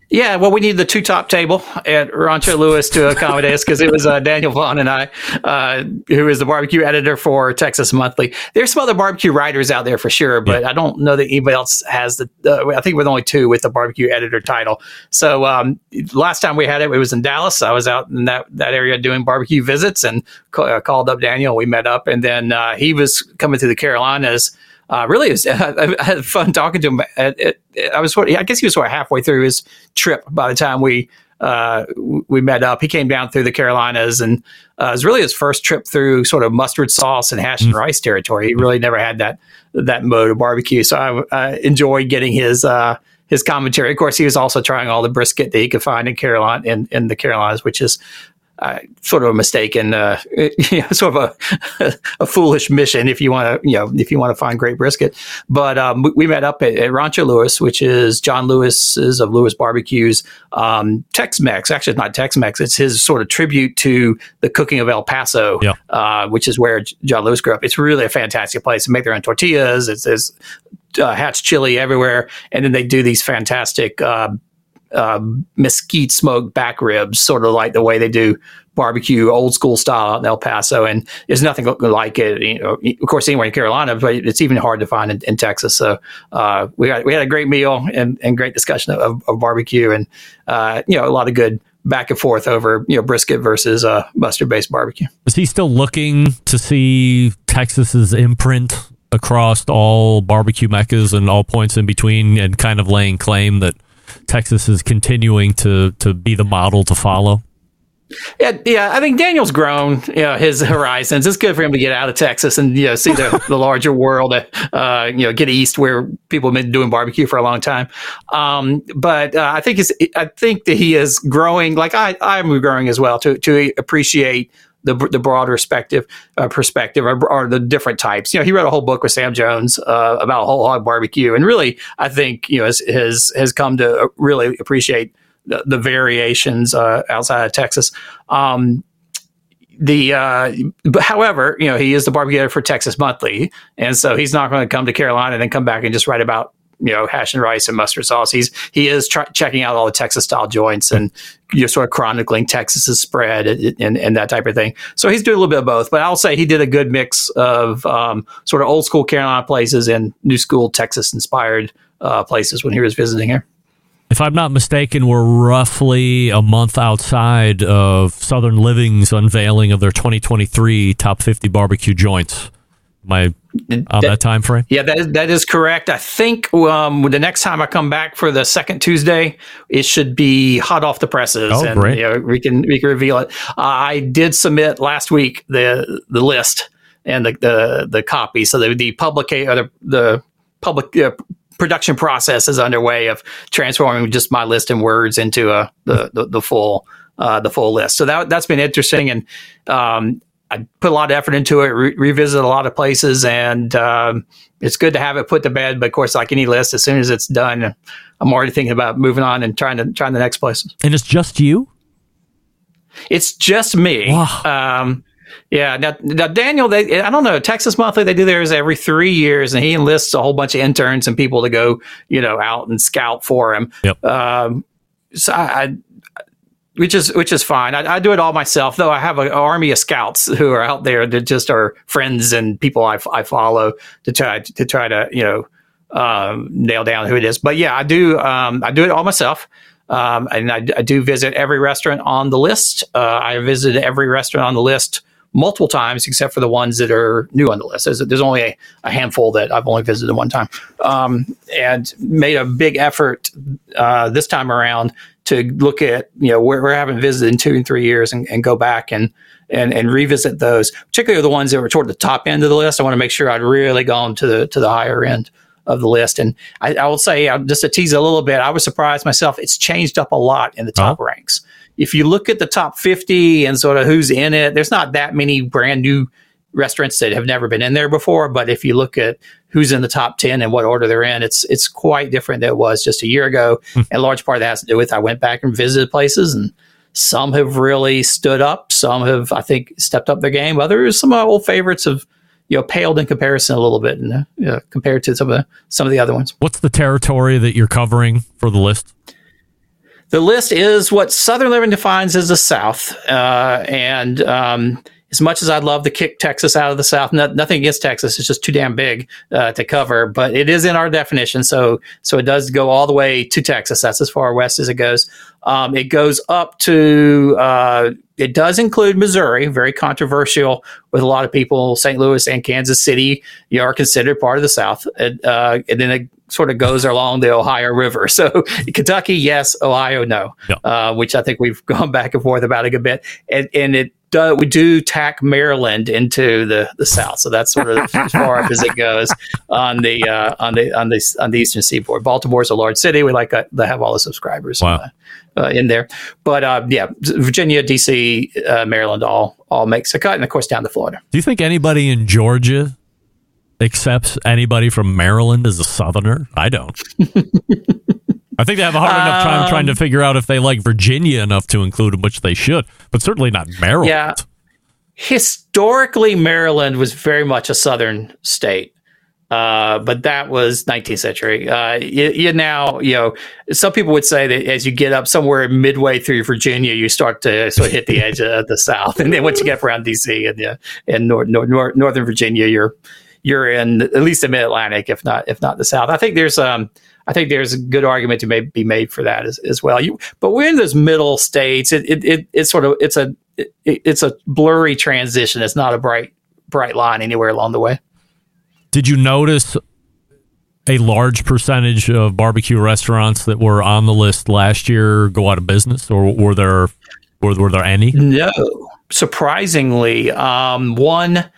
Yeah, well, we need the two top table at Rancho Lewis to accommodate us because it was uh, Daniel Vaughn and I, uh, who is the barbecue editor for Texas Monthly. There's some other barbecue writers out there for sure, but yeah. I don't know that anybody else has the. Uh, I think we're the only two with the barbecue editor title. So um, last time we had it, it was in Dallas. I was out in that that area doing barbecue visits and ca- called up Daniel. We met up, and then uh, he was coming to the Carolinas uh, really, was, I, I, had fun talking to him. I was, I guess he was sort of halfway through his trip by the time we uh, we met up. He came down through the Carolinas, and uh, it was really his first trip through sort of mustard sauce and hash and mm. rice territory. He really never had that that mode of barbecue, so I, I enjoyed getting his uh, his commentary. Of course, he was also trying all the brisket that he could find in Carolina in, in the Carolinas, which is uh, sort of a mistaken, uh, you know, sort of a, a foolish mission if you want to, you know, if you want to find great brisket. But um, we, we, met up at, at, Rancho Lewis, which is John Lewis's of Lewis Barbecues um, Tex-Mex. Actually, it's not Tex-Mex; it's his sort of tribute to the cooking of El Paso, yeah. uh, which is where John Lewis grew up. It's really a fantastic place. They make their own tortillas. It's, it's uh, hatch chili everywhere, and then they do these fantastic uh, uh, mesquite smoked back ribs, sort of like the way they do barbecue old school style in El Paso. And there's nothing like it, you know, of course, anywhere in Carolina, but it's even hard to find in, in Texas. So uh, we, we had a great meal and, and great discussion of, of barbecue and, uh, you know, a lot of good back and forth over, you know, brisket versus uh, mustard based barbecue. Is he still looking to see Texas's imprint across all barbecue meccas and all points in between and kind of laying claim that – Texas is continuing to to be the model to follow? Yeah, yeah. I think Daniel's grown, you know, his horizons. It's good for him to get out of Texas and you know see the, the larger world. Uh, you know, get east where people have been doing barbecue for a long time. Um, but uh, I think I think that he is growing, like I I'm growing as well to to appreciate the the broader perspective uh, perspective or, or, the different types. You know, he wrote a whole book with Sam Jones uh, about whole hog barbecue, and really, I think you know has has, has come to really appreciate the, the variations uh, outside of Texas. Um, the uh, but however, you know, he is the barbecue editor for Texas Monthly, and so he's not going to come to Carolina and then come back and just write about you know hash and rice and mustard sauce. He's he is checking out all the Texas style joints and you know, sort of chronicling Texas's spread and, and, and, that type of thing. So he's doing a little bit of both. But I'll say he did a good mix of um, sort of old school Carolina places and new school Texas inspired uh, places when he was visiting here. If I'm not mistaken, we're roughly a month outside of Southern Living's unveiling of their 2023 top 50 barbecue joints. My on that, that, time frame? Yeah, that is, that is correct. I think um, the next time I come back for the second Tuesday, it should be hot off the presses, oh, and great. You know, we can we can reveal it. Uh, I did submit last week the the list and the the, the copy, so the the public or the the public. Uh, production process is underway of transforming just my list in words into a the the, the full uh, the full list. So that that's been interesting, and um, I put a lot of effort into it, re- revisit a lot of places, and um, it's good to have it put to bed. But of course, like any list, as soon as it's done, I'm already thinking about moving on and trying to trying the next places. And it's just you. It's just me. Wow. Um, yeah. Now, now, Daniel, they, I don't know, Texas Monthly, they do theirs every three years, and he enlists a whole bunch of interns and people to go, you know, out and scout for him. Yep. Um, so I, which is which is fine. I, I, do it all myself, though. I have an army of scouts who are out there that just are friends and people I, I follow to try to try to you know um, nail down who it is. But yeah, I do um, I do it all myself, um, and I, I, do visit every restaurant on the list. Uh, I visited every restaurant on the list multiple times, except for the ones that are new on the list. There's, there's only a, a, handful that I've only visited one time, um, and made a big effort uh, this time around to look at you know where we haven't visited in two and three years and, and go back and and and revisit those, particularly the ones that were toward the top end of the list. I want to make sure I'd really gone to the to the higher end of the list. And I, I will say, uh, just to tease a little bit, I was surprised myself. It's changed up a lot in the top Oh. ranks. If you look at the top 50 and sort of who's in it, there's not that many brand new restaurants that have never been in there before. But if you look at who's in the top 10 and what order they're in, it's it's quite different than it was just a year ago. and a large part of that has to do with I went back and visited places and some have really stood up. Some have, I think, stepped up their game. Others, some of my old favorites have, you know, paled in comparison a little bit, and uh, you know, compared to some of the, some of the other ones. What's the territory that you're covering for the list? The list is what Southern Living defines as the South, uh, and um, as much as I'd love to kick Texas out of the South, no, nothing against Texas, it's just too damn big uh, to cover. But it is in our definition, so so it does go all the way to Texas. That's as far west as it goes. Um, it goes up to. Uh, it does include Missouri, very controversial with a lot of people. St. Louis and Kansas City you know, are considered part of the South, and, uh, and then it sort of goes along the Ohio River. So Kentucky, yes. Ohio, no. Uh, which I think we've gone back and forth about a good bit, and, and it. Do, we do tack Maryland into the, the South, so that's sort of as far up as it goes on the uh, on the on the on the Eastern Seaboard. Baltimore's a large city; we like uh, to have all the subscribers Wow. uh, uh, in there. But uh, yeah, Virginia, DC, uh, Maryland, all all makes a cut, and of course down to Florida. Do you think anybody in Georgia accepts anybody from Maryland as a Southerner? I don't. I think they have a hard enough time trying to figure out if they like Virginia enough to include them, which they should, but certainly not Maryland. Yeah. Historically, Maryland was very much a southern state. Uh, but that was 19th century. Uh, you, you now, you know, some people would say that as you get up somewhere midway through Virginia, you start to sort of hit the edge of the South, and then once you get around DC and uh, and nor- nor- nor- northern Virginia, you're you're in at least the Mid Atlantic, if not if not the South. I think there's um I think there's a good argument to may, be made for that as, as well. You, but we're in those middle states. It, it, it it's sort of it's a it, it's a blurry transition. It's not a bright bright line anywhere along the way. Did you notice a large percentage of barbecue restaurants that were on the list last year go out of business, or were there were, were there any? No, surprisingly, um, one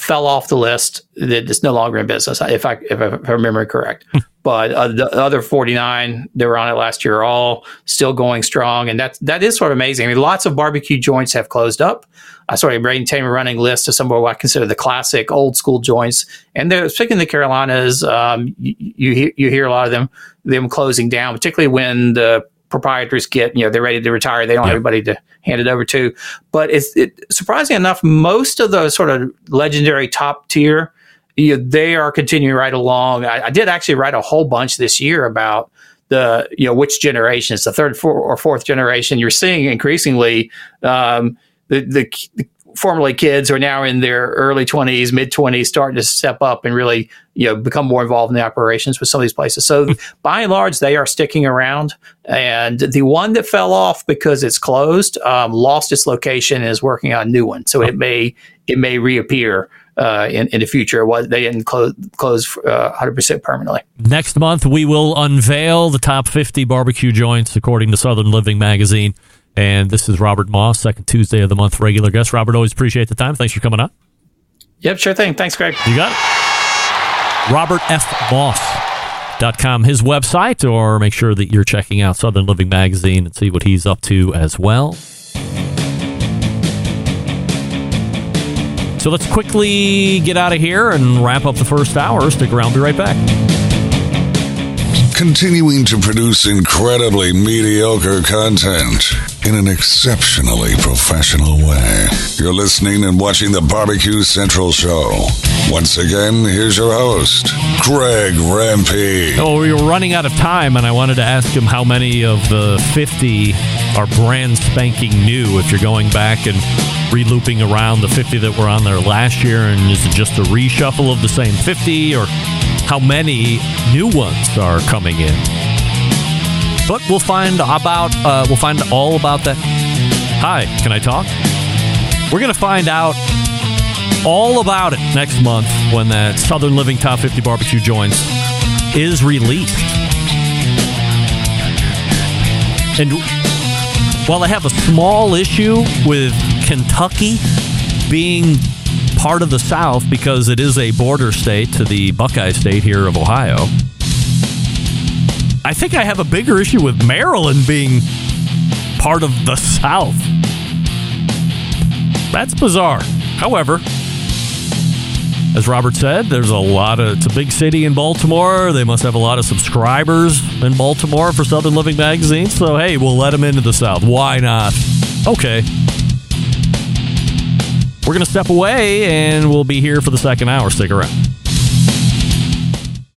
fell off the list That it's no longer in business, if I if I, if I remember correct. but uh, the other forty nine that were on it last year are all still going strong, and that that is sort of amazing. I mean, lots of barbecue joints have closed up. I sort of maintain a running list of some of what I consider the classic old school joints, and they're speaking of the Carolinas. Um, you, you hear you hear a lot of them them closing down, particularly when the proprietors get you know they're ready to retire they don't have anybody to hand it over to. But it's it, surprising enough most of those sort of legendary top tier you know, they are continuing right along. I, I did actually write a whole bunch this year about the you know which generation it's the third four, or fourth generation. You're seeing increasingly um, the, the, the formerly kids are now in their early 20s mid 20s starting to step up and really you know become more involved in the operations with some of these places. So by and large they are sticking around. And the one that fell off because it's closed um, lost its location and is working on a new one. So it may it may reappear uh, in, in the future. What they didn't close close uh, 100% permanently. Next month, we will unveil the top 50 barbecue joints according to Southern Living magazine. And this is Robert Moss, second Tuesday of the month, regular guest. Robert, always appreciate the time. Thanks for coming on. yep sure thing thanks greg You got it. RobertFMoss.com, his website, or make sure that you're checking out Southern Living magazine and see what he's up to as well. So let's quickly get out of here and wrap up the first hour. Stick around, be right back. Continuing to produce incredibly mediocre content in an exceptionally professional way. You're listening and watching the Barbecue Central Show. Once again, here's your host, Greg Rempe. Oh, we were running out of time, and I wanted to ask him how many of the 50 are brand spanking new if you're going back and relooping around the 50 that were on there last year, and is it just a reshuffle of the same 50, or how many new ones are coming in? But we'll find about uh, we'll find all about that. Hi, can I talk? We're gonna find out all about it next month when that Southern Living Top 50 Barbecue Joints is released. And while I have a small issue with Kentucky being part of the South because it is a border state to the Buckeye state here of Ohio, I think I have a bigger issue with Maryland being part of the South. That's bizarre. However, as Robert said, there's a lot of it's a big city in Baltimore. They must have a lot of subscribers in Baltimore for Southern Living magazine. So hey, we'll let them into the South. Why not? Okay. We're gonna step away and we'll be here for the second hour. Stick around.